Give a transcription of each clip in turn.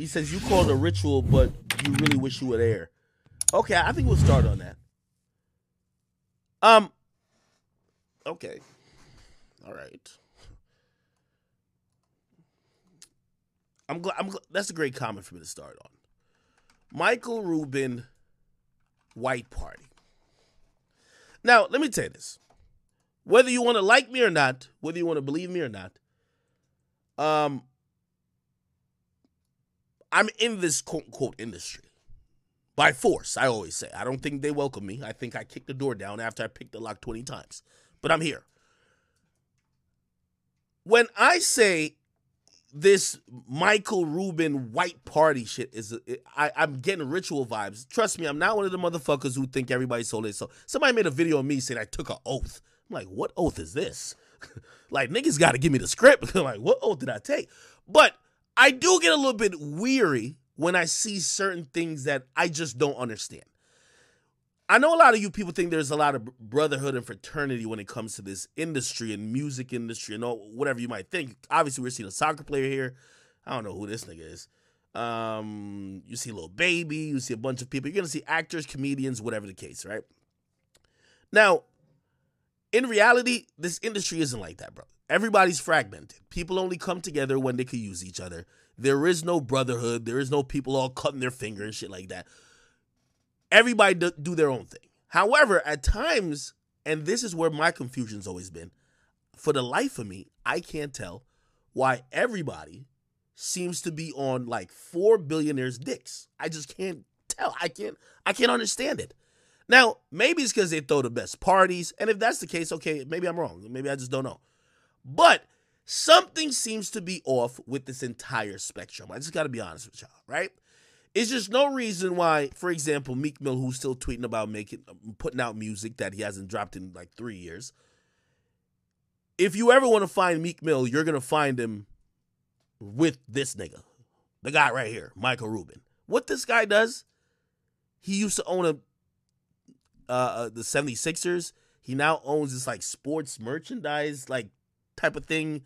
He says you call it a ritual, but you really wish you were there. Okay, I think we'll start on that. Um. Okay. All right. I'm glad. I'm. Gl- that's a great comment for me to start on. Michael Rubin, White Party. Now, let me tell you this. Whether you want to like me or not, whether you want to believe me or not, um, I'm in this quote unquote industry by force. I always say. I don't think they welcome me. I think I kicked the door down after I picked the lock 20 times. But I'm here. When I say this Michael Rubin white party shit is I, I'm getting ritual vibes. Trust me, I'm not one of the motherfuckers who think everybody's so lit. So somebody made a video of me saying I took an oath. I'm like, what oath is this? like niggas got to give me the script. Like, what oath did I take? But I do get a little bit weary when I see certain things that I just don't understand. I know a lot of you people think there's a lot of brotherhood and fraternity when it comes to this industry and music industry and all whatever you might think. Obviously, we're seeing a soccer player here. I don't know who this nigga is. Um, you see a little baby, you see a bunch of people. You're gonna see actors, comedians, whatever the case, right? Now, in reality, this industry isn't like that, bro. Everybody's fragmented. People only come together when they can use each other. There is no brotherhood. There is no people all cutting their finger and shit like that everybody do, do their own thing. However, at times, and this is where my confusion's always been, for the life of me, I can't tell why everybody seems to be on like four billionaires' dicks. I just can't tell. I can't. I can't understand it. Now, maybe it's because they throw the best parties, and if that's the case, okay, maybe I'm wrong. Maybe I just don't know. But something seems to be off with this entire spectrum. I just got to be honest with y'all, right? It's just no reason why, for example, Meek Mill, who's still tweeting about making, putting out music that he hasn't dropped in like three years. If you ever want to find Meek Mill, you're gonna find him with this nigga, the guy right here, Michael Rubin. What this guy does, he used to own a uh, uh the 76ers. He now owns this like sports merchandise like type of thing.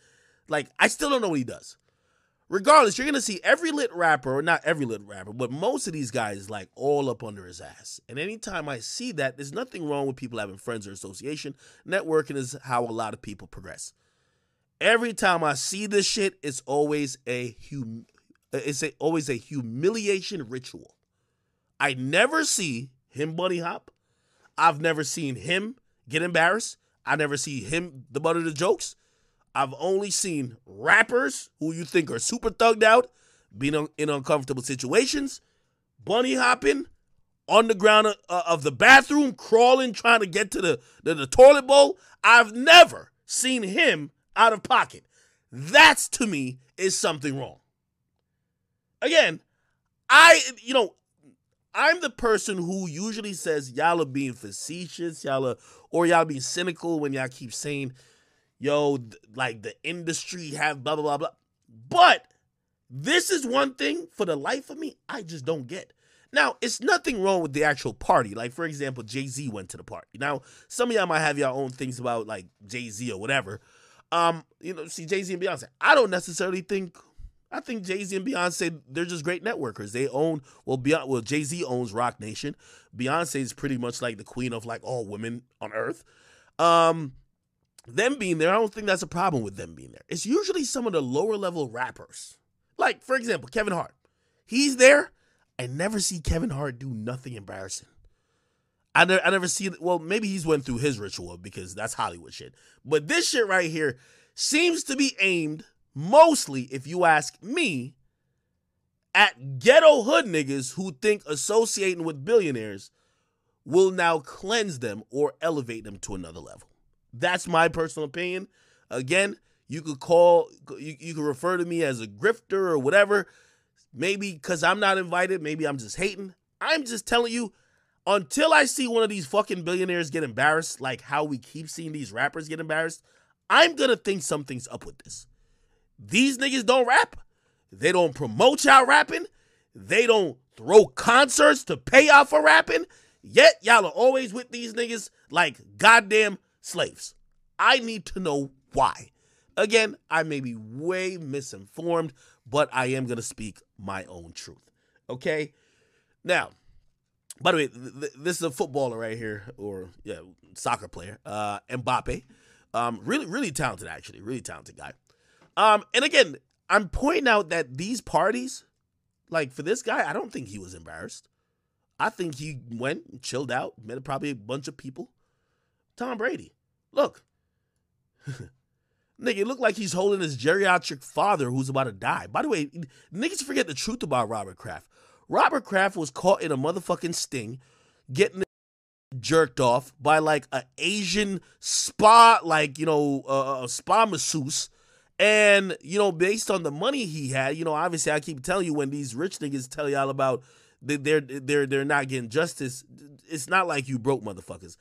Like I still don't know what he does regardless, you're gonna see every lit rapper, or not every lit rapper, but most of these guys like all up under his ass. And anytime I see that, there's nothing wrong with people having friends or association. Networking is how a lot of people progress. Every time I see this shit, it's always a hum it's a, always a humiliation ritual. I never see him bunny hop. I've never seen him get embarrassed. I never see him the butt of the jokes. I've only seen rappers who you think are super thugged out, being in uncomfortable situations, bunny hopping on the ground of, uh, of the bathroom, crawling, trying to get to the, the, the toilet bowl. I've never seen him out of pocket. That's to me is something wrong. Again, I, you know, I'm the person who usually says y'all are being facetious, y'all are, or y'all being cynical when y'all keep saying yo, like the industry have blah, blah, blah, blah. But this is one thing for the life of me, I just don't get. Now, it's nothing wrong with the actual party. Like, for example, Jay Z went to the party. Now, some of y'all might have your own things about like Jay Z or whatever. Um, you know, see Jay Z and Beyonce. I don't necessarily think. I think Jay Z and Beyonce they're just great networkers. They own well, Beyonce, well Jay Z owns Roc Nation. Beyonce is pretty much like the queen of like all women on earth. Um, them being there, I don't think that's a problem with them being there. It's usually some of the lower level rappers. Like, for example, Kevin Hart. He's there. I never see Kevin Hart do nothing embarrassing. I never, I never see well, maybe he's went through his ritual because that's Hollywood shit. But this shit right here seems to be aimed mostly, if you ask me, at ghetto hood niggas who think associating with billionaires will now cleanse them or elevate them to another level. That's my personal opinion. Again, you could call, you, you could refer to me as a grifter or whatever. Maybe because I'm not invited. Maybe I'm just hating. I'm just telling you, until I see one of these fucking billionaires get embarrassed, like how we keep seeing these rappers get embarrassed, I'm gonna think something's up with this. These niggas don't rap. They don't promote y'all rapping. They don't throw concerts to pay y'all for rapping. Yet y'all are always with these niggas like goddamn slaves. I need to know why. Again, I may be way misinformed, but I am gonna speak my own truth. Okay. Now, by the way, th- th- this is a footballer right here, or yeah, soccer player, uh, Mbappe. Um, really, really talented, actually, really talented guy. Um, and again, I'm pointing out that these parties, like for this guy, I don't think he was embarrassed. I think he went, and chilled out, met probably a bunch of people. Tom Brady, look, nigga, it looked like he's holding his geriatric father who's about to die. By the way, niggas forget the truth about Robert Kraft. Robert Kraft was caught in a motherfucking sting, getting jerked off by like an Asian spa, like you know, uh, a spa masseuse. And you know, based on the money he had, you know, obviously I keep telling you when these rich niggas tell y'all about they're they're they're not getting justice. It's not like you broke motherfuckers.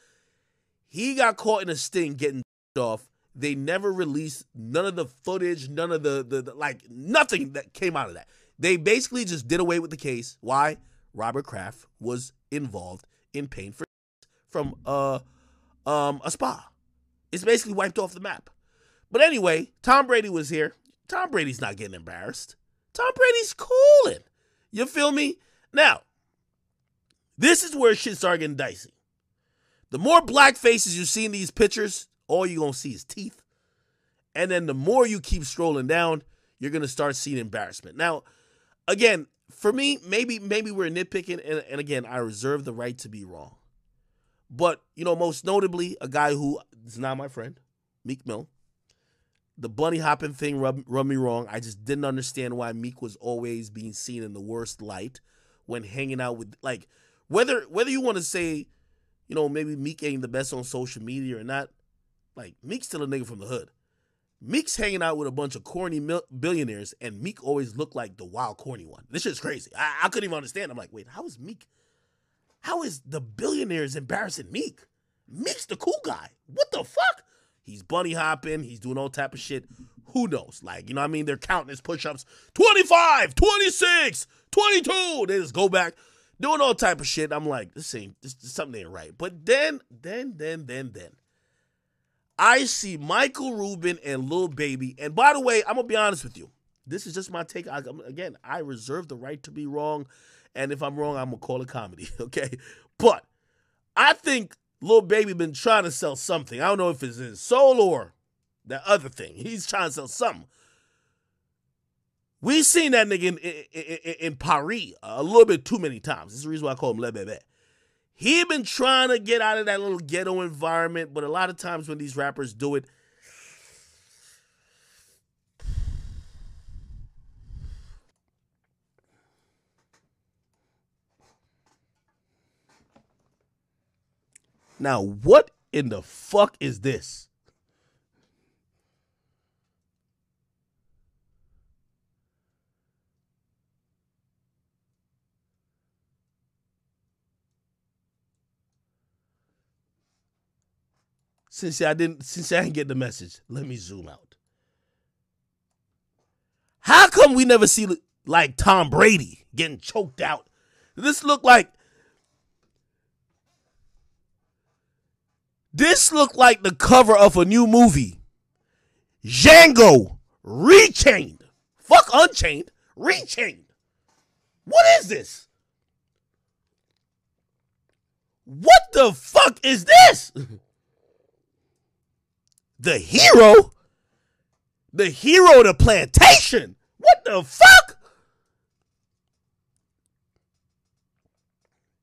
He got caught in a sting getting off. They never released none of the footage, none of the, the, the like nothing that came out of that. They basically just did away with the case. Why? Robert Kraft was involved in paying for from uh um a spa. It's basically wiped off the map. But anyway, Tom Brady was here. Tom Brady's not getting embarrassed. Tom Brady's cooling. You feel me? Now, this is where shit started getting dicey. The more black faces you see in these pictures, all you're gonna see is teeth. And then the more you keep scrolling down, you're gonna start seeing embarrassment. Now, again, for me, maybe maybe we're nitpicking, and, and again, I reserve the right to be wrong. But you know, most notably, a guy who is not my friend, Meek Mill. The bunny hopping thing rubbed, rubbed me wrong. I just didn't understand why Meek was always being seen in the worst light when hanging out with like whether whether you want to say, you know, maybe Meek ain't the best on social media or not. Like Meek's still a nigga from the hood. Meek's hanging out with a bunch of corny mil- billionaires, and Meek always looked like the wild, corny one. This shit's crazy. I-, I couldn't even understand. I'm like, wait, how is Meek? How is the billionaires embarrassing Meek? Meek's the cool guy. What the fuck? He's bunny hopping. He's doing all type of shit. Who knows? Like, you know what I mean? They're counting his push-ups. 25, 26, 22. They just go back doing all type of shit. I'm like, this ain't, this, this something ain't right. But then, then, then, then, then, I see Michael Rubin and Lil Baby. And by the way, I'm gonna be honest with you. This is just my take. I, again, I reserve the right to be wrong, and if I'm wrong, I'm gonna call it comedy. Okay, but I think Lil Baby been trying to sell something. I don't know if it's his soul or that other thing. He's trying to sell something. We seen that nigga in, in, in, in, Paris a little bit too many times. This is the reason why I call him Le Bebe. He been trying to get out of that little ghetto environment, but a lot of times when these rappers do it, Now, what in the fuck is this? Since I didn't, since I didn't get the message, let me zoom out. How come we never see like Tom Brady getting choked out? This look like This looked like the cover of a new movie. Django Rechained. Fuck Unchained. Rechained. What is this? What the fuck is this? the hero? The hero of the plantation? What the fuck?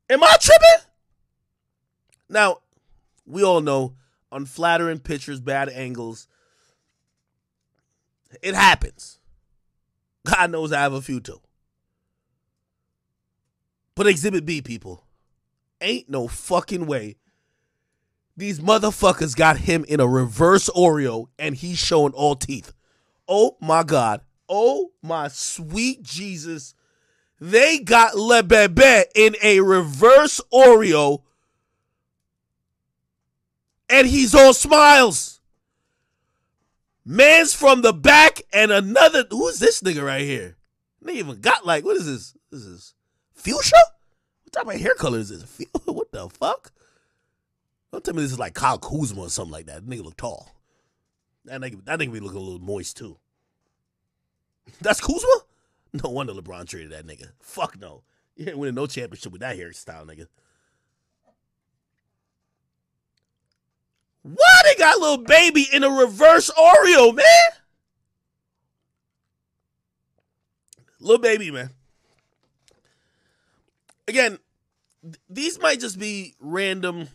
Am I tripping? Now, we all know unflattering pictures, bad angles. It happens. God knows I have a few too. But Exhibit B, people, ain't no fucking way. These motherfuckers got him in a reverse Oreo and he's showing all teeth. Oh my God. Oh my sweet Jesus. They got Le Bebe in a reverse Oreo and he's all smiles. Man's from the back, and another. Who's this nigga right here? They even got like, what is this? This is fuchsia? What type of hair color is this? What the fuck? Don't tell me this is like Kyle Kuzma or something like that. that nigga look tall. That nigga, that nigga be looking a little moist too. That's Kuzma? No wonder LeBron traded that nigga. Fuck no. You ain't winning no championship with that hairstyle, nigga. Why they got little baby in a reverse Oreo, man? Little baby, man. Again, th- these might just be random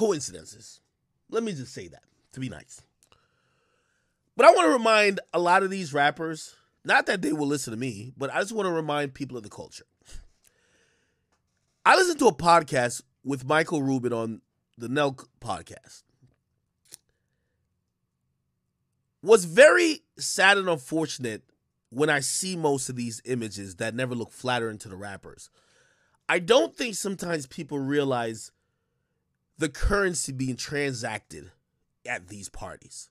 coincidences. Let me just say that to be nice. But I want to remind a lot of these rappers, not that they will listen to me, but I just want to remind people of the culture. I listened to a podcast with Michael Rubin on the Nelk podcast. Was very sad and unfortunate when I see most of these images that never look flattering to the rappers. I don't think sometimes people realize the currency being transacted at these parties.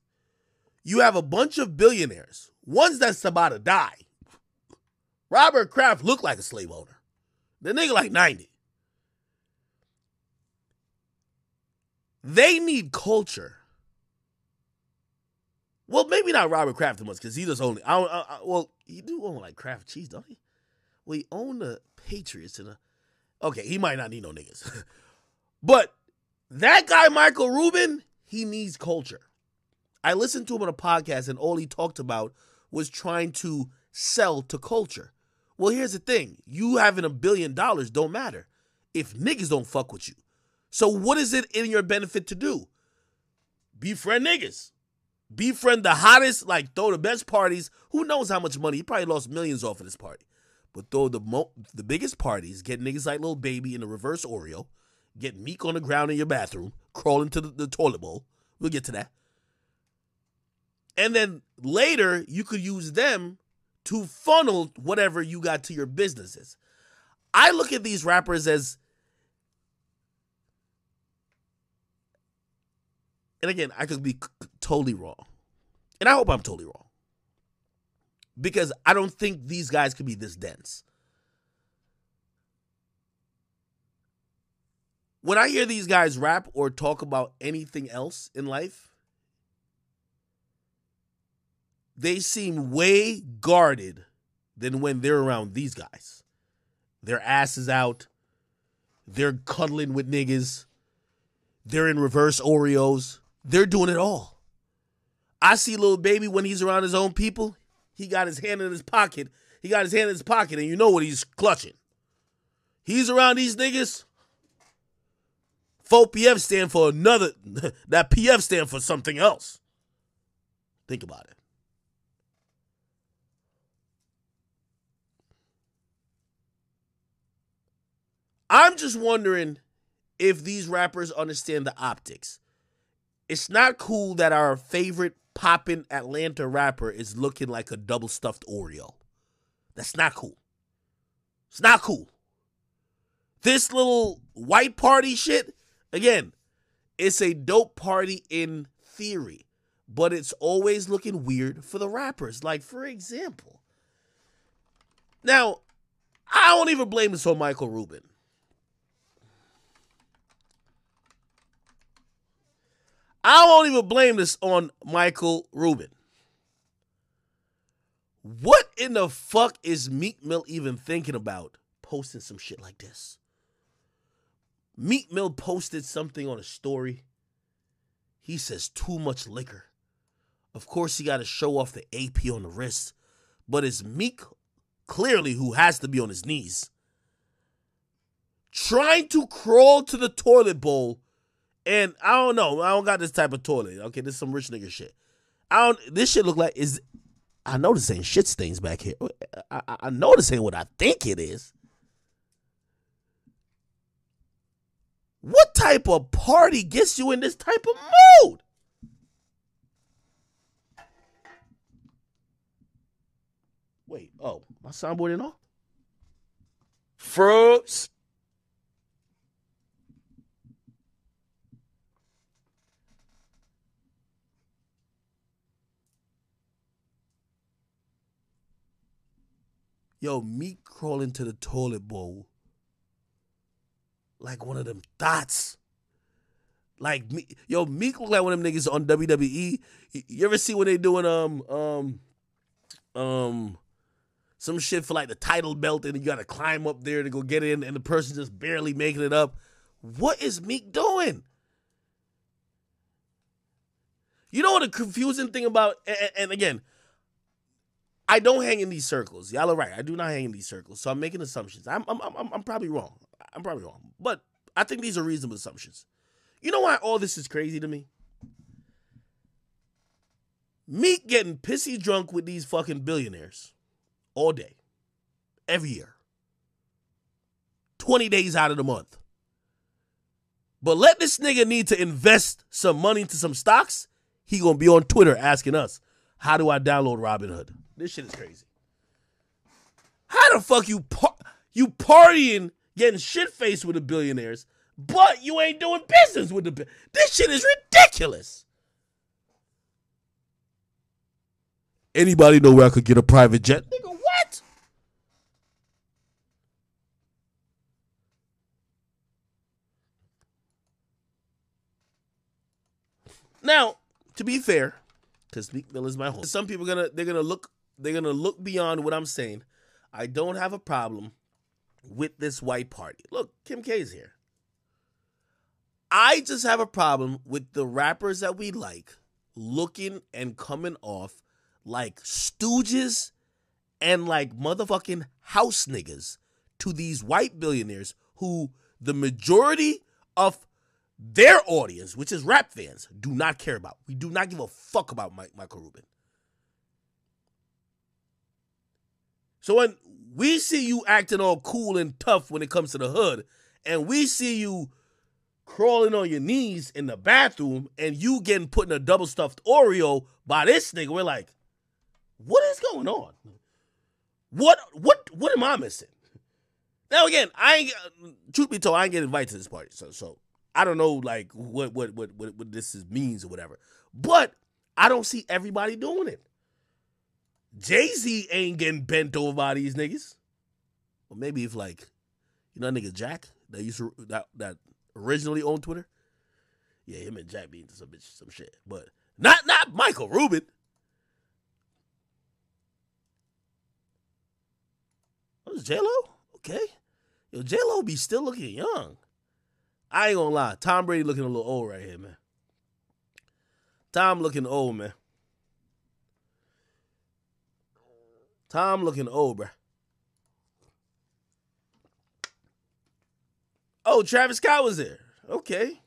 You have a bunch of billionaires, ones that's about to die. Robert Kraft looked like a slave owner. The nigga like 90. They need culture. Well, maybe not Robert Kraft much because he does only. I, I, I, well, he do own like Kraft cheese, don't he? Well, he own the Patriots and a. Okay, he might not need no niggas, but that guy Michael Rubin, he needs culture. I listened to him on a podcast, and all he talked about was trying to sell to culture. Well, here's the thing: you having a billion dollars don't matter if niggas don't fuck with you. So what is it in your benefit to do? Befriend niggas. Befriend the hottest, like throw the best parties. Who knows how much money? He probably lost millions off of this party. But throw the mo- the biggest parties, get niggas like little baby in a reverse Oreo, get Meek on the ground in your bathroom, crawl into the, the toilet bowl. We'll get to that. And then later you could use them to funnel whatever you got to your businesses. I look at these rappers as and again, I could be totally wrong. And I hope I'm totally wrong. Because I don't think these guys could be this dense. When I hear these guys rap or talk about anything else in life, they seem way guarded than when they're around these guys. Their asses out. They're cuddling with niggas. They're in reverse Oreos. They're doing it all. I see little baby when he's around his own people. He got his hand in his pocket. He got his hand in his pocket, and you know what he's clutching. He's around these niggas. 4 PF stand for another. that PF stand for something else. Think about it. I'm just wondering if these rappers understand the optics. It's not cool that our favorite poppin' Atlanta rapper is looking like a double stuffed Oreo. That's not cool. It's not cool. This little white party shit, again, it's a dope party in theory, but it's always looking weird for the rappers. Like, for example, now, I don't even blame this on Michael Rubin. I won't even blame this on Michael Rubin. What in the fuck is Meek Mill even thinking about posting some shit like this? Meek Mill posted something on a story. He says too much liquor. Of course, he got to show off the AP on the wrist, but it's Meek clearly who has to be on his knees. Trying to crawl to the toilet bowl and I don't know. I don't got this type of toilet. Okay, this is some rich nigga shit. I don't. This shit look like is. I know this ain't shit stains back here. I, I, I know this ain't what I think it is. What type of party gets you in this type of mood? Wait, oh, my soundboard in off? Fruits. Yo, Meek crawling to the toilet bowl like one of them thoughts. Like me, yo, Meek look like one of them niggas on WWE. You ever see when they doing um um um some shit for like the title belt and you gotta climb up there to go get in and the person just barely making it up. What is Meek doing? You know what the confusing thing about and, and again, I don't hang in these circles. Y'all are right. I do not hang in these circles. So I'm making assumptions. I'm I'm I'm, I'm probably wrong. I'm probably wrong. But I think these are reasonable assumptions. You know why all this is crazy to me? Meek getting pissy drunk with these fucking billionaires all day, every year, 20 days out of the month. But let this nigga need to invest some money into some stocks. He gonna be on Twitter asking us, how do I download Robinhood? This shit is crazy. How the fuck you par- you partying, getting shit faced with the billionaires, but you ain't doing business with the This shit is ridiculous. Anybody know where I could get a private jet? Nigga, what? Now, to be fair, because Meek Mill is my home, some people gonna they're gonna look they're gonna look beyond what I'm saying. I don't have a problem with this white party. Look, Kim K is here. I just have a problem with the rappers that we like looking and coming off like stooges and like motherfucking house niggas to these white billionaires who the majority of their audience, which is rap fans, do not care about. We do not give a fuck about Mike, Michael Rubin. So when we see you acting all cool and tough when it comes to the hood, and we see you crawling on your knees in the bathroom and you getting put in a double stuffed Oreo by this nigga, we're like, what is going on? What what what am I missing? Now again, I ain't truth be told, I ain't get invited to this party, so so I don't know like what what what what, what this is, means or whatever. But I don't see everybody doing it. Jay Z ain't getting bent over by these niggas. Or maybe if like, you know, nigga Jack that used to that that originally owned Twitter. Yeah, him and Jack be into some bitch some shit, but not not Michael Rubin. Oh, it's J Lo. Okay, yo, J Lo be still looking young. I ain't gonna lie, Tom Brady looking a little old right here, man. Tom looking old, man. Tom looking old, bruh. Oh, Travis Scott was there. Okay.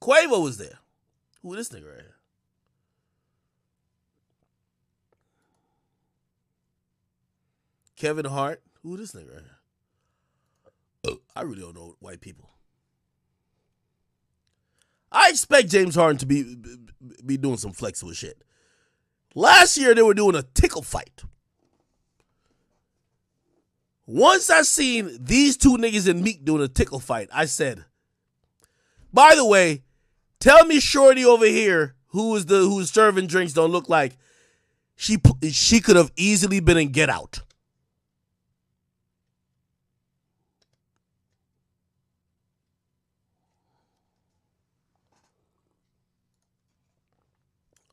Quavo was there. Who this nigga right here? Kevin Hart. Who this nigga right here? I really don't know white people. I expect James Harden to be be doing some flexible shit. Last year they were doing a tickle fight. Once I seen these two niggas in Meek doing a tickle fight, I said, by the way, tell me Shorty over here, who is the who's serving drinks, don't look like she she could have easily been in Get Out.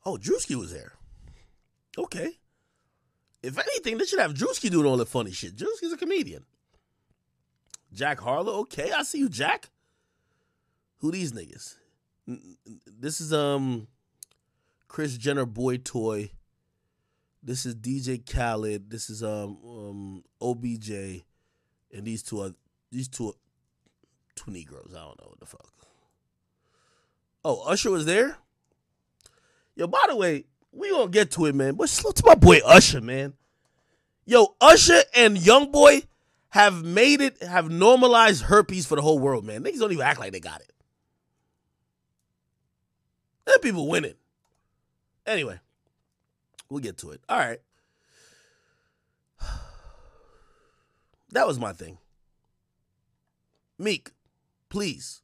Oh, Drewski was there. Okay. If anything, they should have Drewski doing all the funny shit. Drewski's a comedian. Jack Harlow, okay, I see you, Jack. Who these niggas? This is um Kris Jenner boy toy. This is DJ Khaled. This is um, um OBJ, and these two are these two are two Negroes. I don't know what the fuck. Oh, Usher was there. Yo, by the way, we gonna get to it, man. But slow to my boy Usher, man. Yo, Usher and YoungBoy have made it, have normalized herpes for the whole world, man. Niggas don't even act like they got it. Them people winning. Anyway, we'll get to it. All right. That was my thing. Meek, please.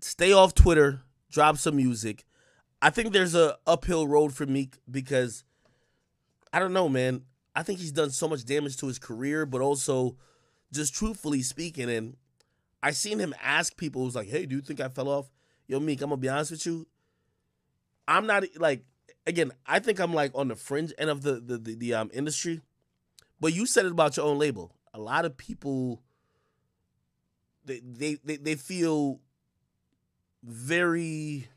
Stay off Twitter drop some music. I think there's a uphill road for Meek because I don't know, man. I think he's done so much damage to his career, but also just truthfully speaking, and I seen him ask people who's like, Hey, do you think I fell off? Yo, Meek, I'm gonna be honest with you. I'm not like again, I think I'm like on the fringe end of the the, the, the um industry. But you said it about your own label. A lot of people they they they, they feel very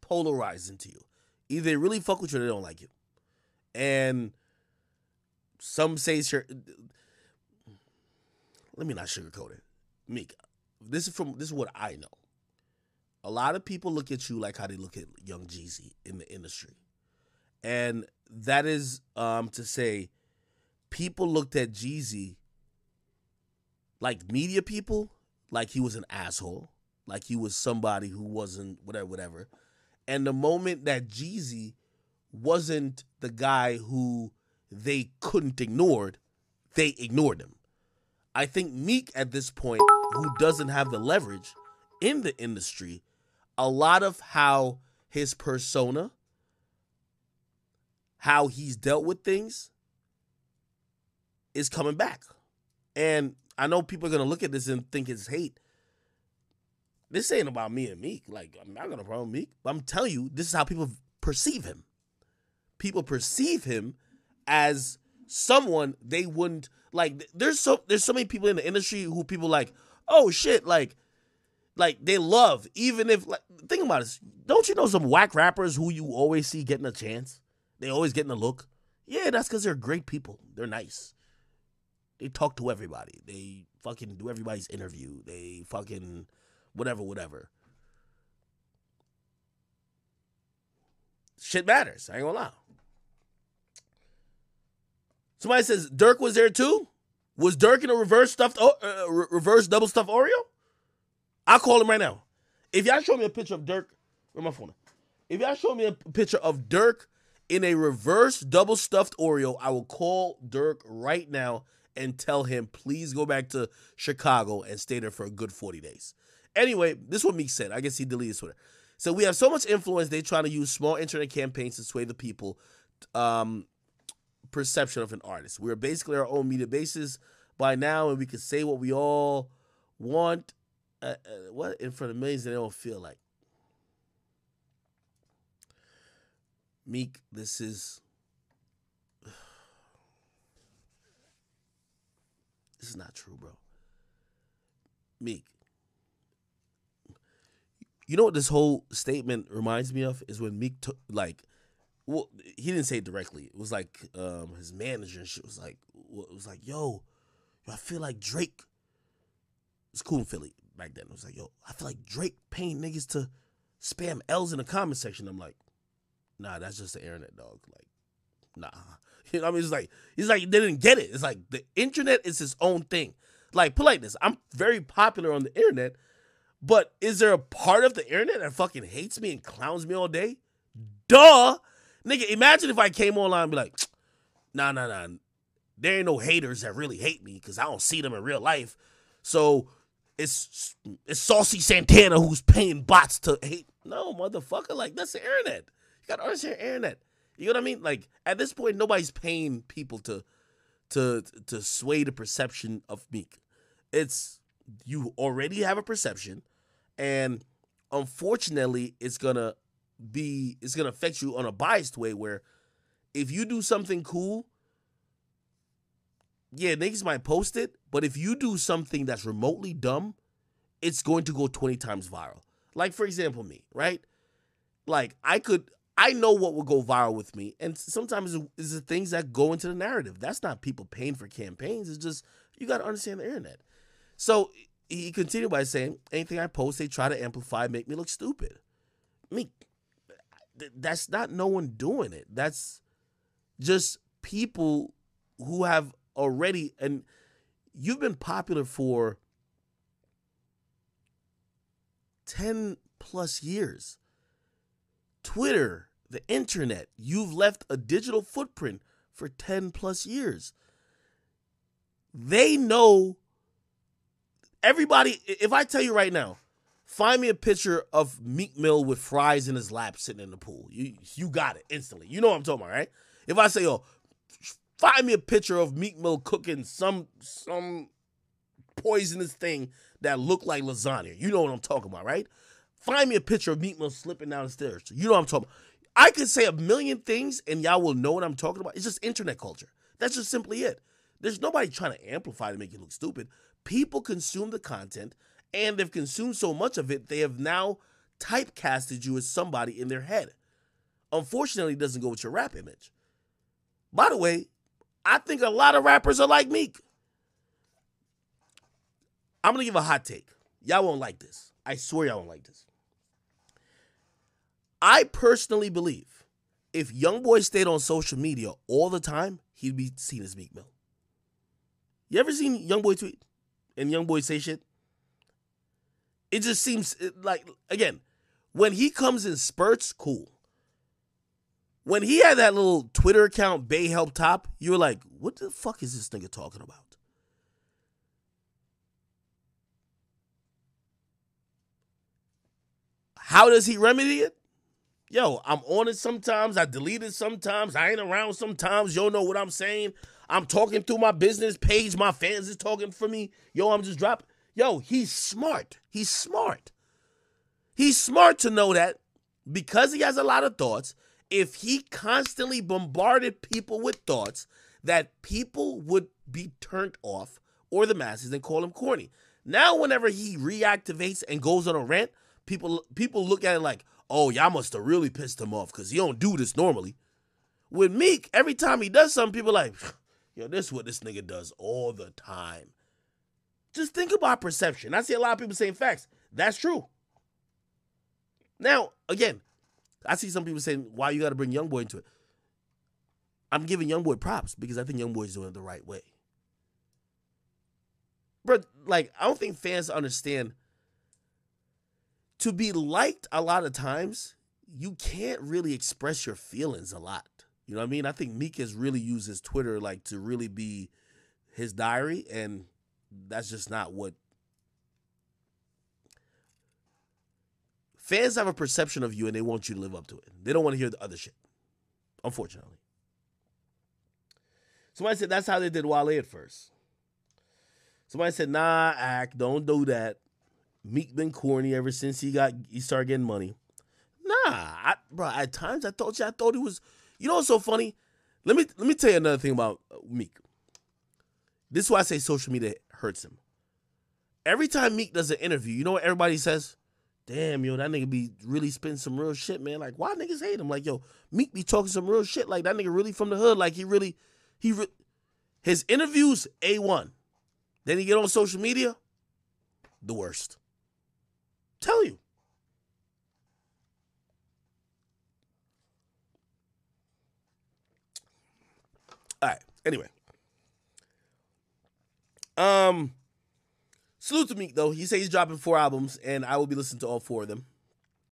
polarizing to you. Either they really fuck with you or they don't like you. And some say let me not sugarcoat it. Meek, this is from this is what I know. A lot of people look at you like how they look at young Jeezy in the industry. And that is um to say people looked at Jeezy like media people, like he was an asshole, like he was somebody who wasn't whatever, whatever. And the moment that Jeezy wasn't the guy who they couldn't ignore, they ignored him. I think Meek at this point, who doesn't have the leverage in the industry, a lot of how his persona, how he's dealt with things, is coming back. And I know people are gonna look at this and think it's hate. This ain't about me and Meek. Like I'm not gonna problem Meek, but I'm telling you, this is how people perceive him. People perceive him as someone they wouldn't like. There's so there's so many people in the industry who people like. Oh shit! Like, like they love even if like think about this. Don't you know some whack rappers who you always see getting a chance? They always getting a look. Yeah, that's because they're great people. They're nice. They talk to everybody. They fucking do everybody's interview. They fucking whatever, whatever. Shit matters. I ain't gonna lie. Somebody says Dirk was there too. Was Dirk in a reverse stuffed, uh, reverse double stuffed Oreo? I'll call him right now. If y'all show me a picture of Dirk, where my phone? If y'all show me a picture of Dirk in a reverse double stuffed Oreo, I will call Dirk right now and tell him, please go back to Chicago and stay there for a good 40 days. Anyway, this is what Meek said. I guess he deleted Twitter. So we have so much influence, they try to use small internet campaigns to sway the people um, perception of an artist. We're basically our own media basis by now, and we can say what we all want. Uh, uh, what in front of millions they don't feel like. Meek, this is This is not true, bro. Meek. You know what this whole statement reminds me of is when Meek took like, well, he didn't say it directly. It was like um, his manager and shit was like, it was like, yo, yo, I feel like Drake. It's cool in Philly back then. It was like, yo, I feel like Drake paying niggas to spam L's in the comment section. I'm like, nah, that's just the internet, dog. Like, nah. You know what I mean? It's like he's like they didn't get it. It's like the internet is his own thing. Like politeness. I'm very popular on the internet, but is there a part of the internet that fucking hates me and clowns me all day? Duh, nigga. Imagine if I came online and be like, nah, nah, nah. There ain't no haters that really hate me because I don't see them in real life. So it's it's Saucy Santana who's paying bots to hate. No, motherfucker. Like that's the internet. You gotta understand internet. You know what I mean? Like at this point, nobody's paying people to to to sway the perception of Meek. It's you already have a perception, and unfortunately, it's gonna be it's gonna affect you on a biased way. Where if you do something cool, yeah, niggas might post it, but if you do something that's remotely dumb, it's going to go twenty times viral. Like for example, me, right? Like I could I know what will go viral with me, and sometimes it's the things that go into the narrative. That's not people paying for campaigns. It's just you got to understand the internet. So he continued by saying, "Anything I post, they try to amplify, make me look stupid." Mean, that's not no one doing it. That's just people who have already and you've been popular for 10 plus years. Twitter, the internet. You've left a digital footprint for 10 plus years. They know everybody. If I tell you right now, find me a picture of Meek Mill with fries in his lap sitting in the pool. You you got it instantly. You know what I'm talking about, right? If I say, oh, find me a picture of Meek Mill cooking some some poisonous thing that looked like lasagna. You know what I'm talking about, right? Find me a picture of Meek Mill slipping down the stairs. You know what I'm talking about. I could say a million things and y'all will know what I'm talking about. It's just internet culture. That's just simply it. There's nobody trying to amplify to make you look stupid. People consume the content and they've consumed so much of it, they have now typecasted you as somebody in their head. Unfortunately, it doesn't go with your rap image. By the way, I think a lot of rappers are like Meek. I'm gonna give a hot take. Y'all won't like this. I swear y'all won't like this. I personally believe if YoungBoy stayed on social media all the time, he'd be seen as Meek Mill. You ever seen YoungBoy tweet and YoungBoy say shit? It just seems like again, when he comes in spurts, cool. When he had that little Twitter account, Bay Help Top, you were like, what the fuck is this nigga talking about? How does he remedy it? Yo, I'm on it sometimes. I delete it sometimes. I ain't around sometimes. Yo know what I'm saying. I'm talking through my business page. My fans is talking for me. Yo, I'm just dropping. Yo, he's smart. He's smart. He's smart to know that because he has a lot of thoughts, if he constantly bombarded people with thoughts, that people would be turned off or the masses and call him corny. Now, whenever he reactivates and goes on a rant, people people look at it like, oh, y'all must have really pissed him off because he don't do this normally. With Meek, every time he does something, people like, yo, this is what this nigga does all the time. Just think about perception. I see a lot of people saying facts. That's true. Now, again, I see some people saying, why you got to bring Youngboy into it? I'm giving Youngboy props because I think Youngboy's doing it the right way. But, like, I don't think fans understand. To be liked a lot of times, you can't really express your feelings a lot. You know what I mean? I think Meek has really used his Twitter like to really be his diary, and that's just not what fans have a perception of you and they want you to live up to it. They don't want to hear the other shit. Unfortunately. Somebody said that's how they did Wale at first. Somebody said, nah, act, don't do that. Meek been corny ever since he got he started getting money. Nah, I, bro. At times I thought you, I thought he was. You know what's so funny? Let me let me tell you another thing about uh, Meek. This is why I say social media hurts him. Every time Meek does an interview, you know what everybody says? Damn, yo, that nigga be really spitting some real shit, man. Like, why niggas hate him? Like, yo, Meek be talking some real shit. Like, that nigga really from the hood. Like, he really, he, re- his interviews, A1. Then he get on social media, the worst. Tell you. All right. Anyway. Um, salute to Meek though. He says he's dropping four albums, and I will be listening to all four of them.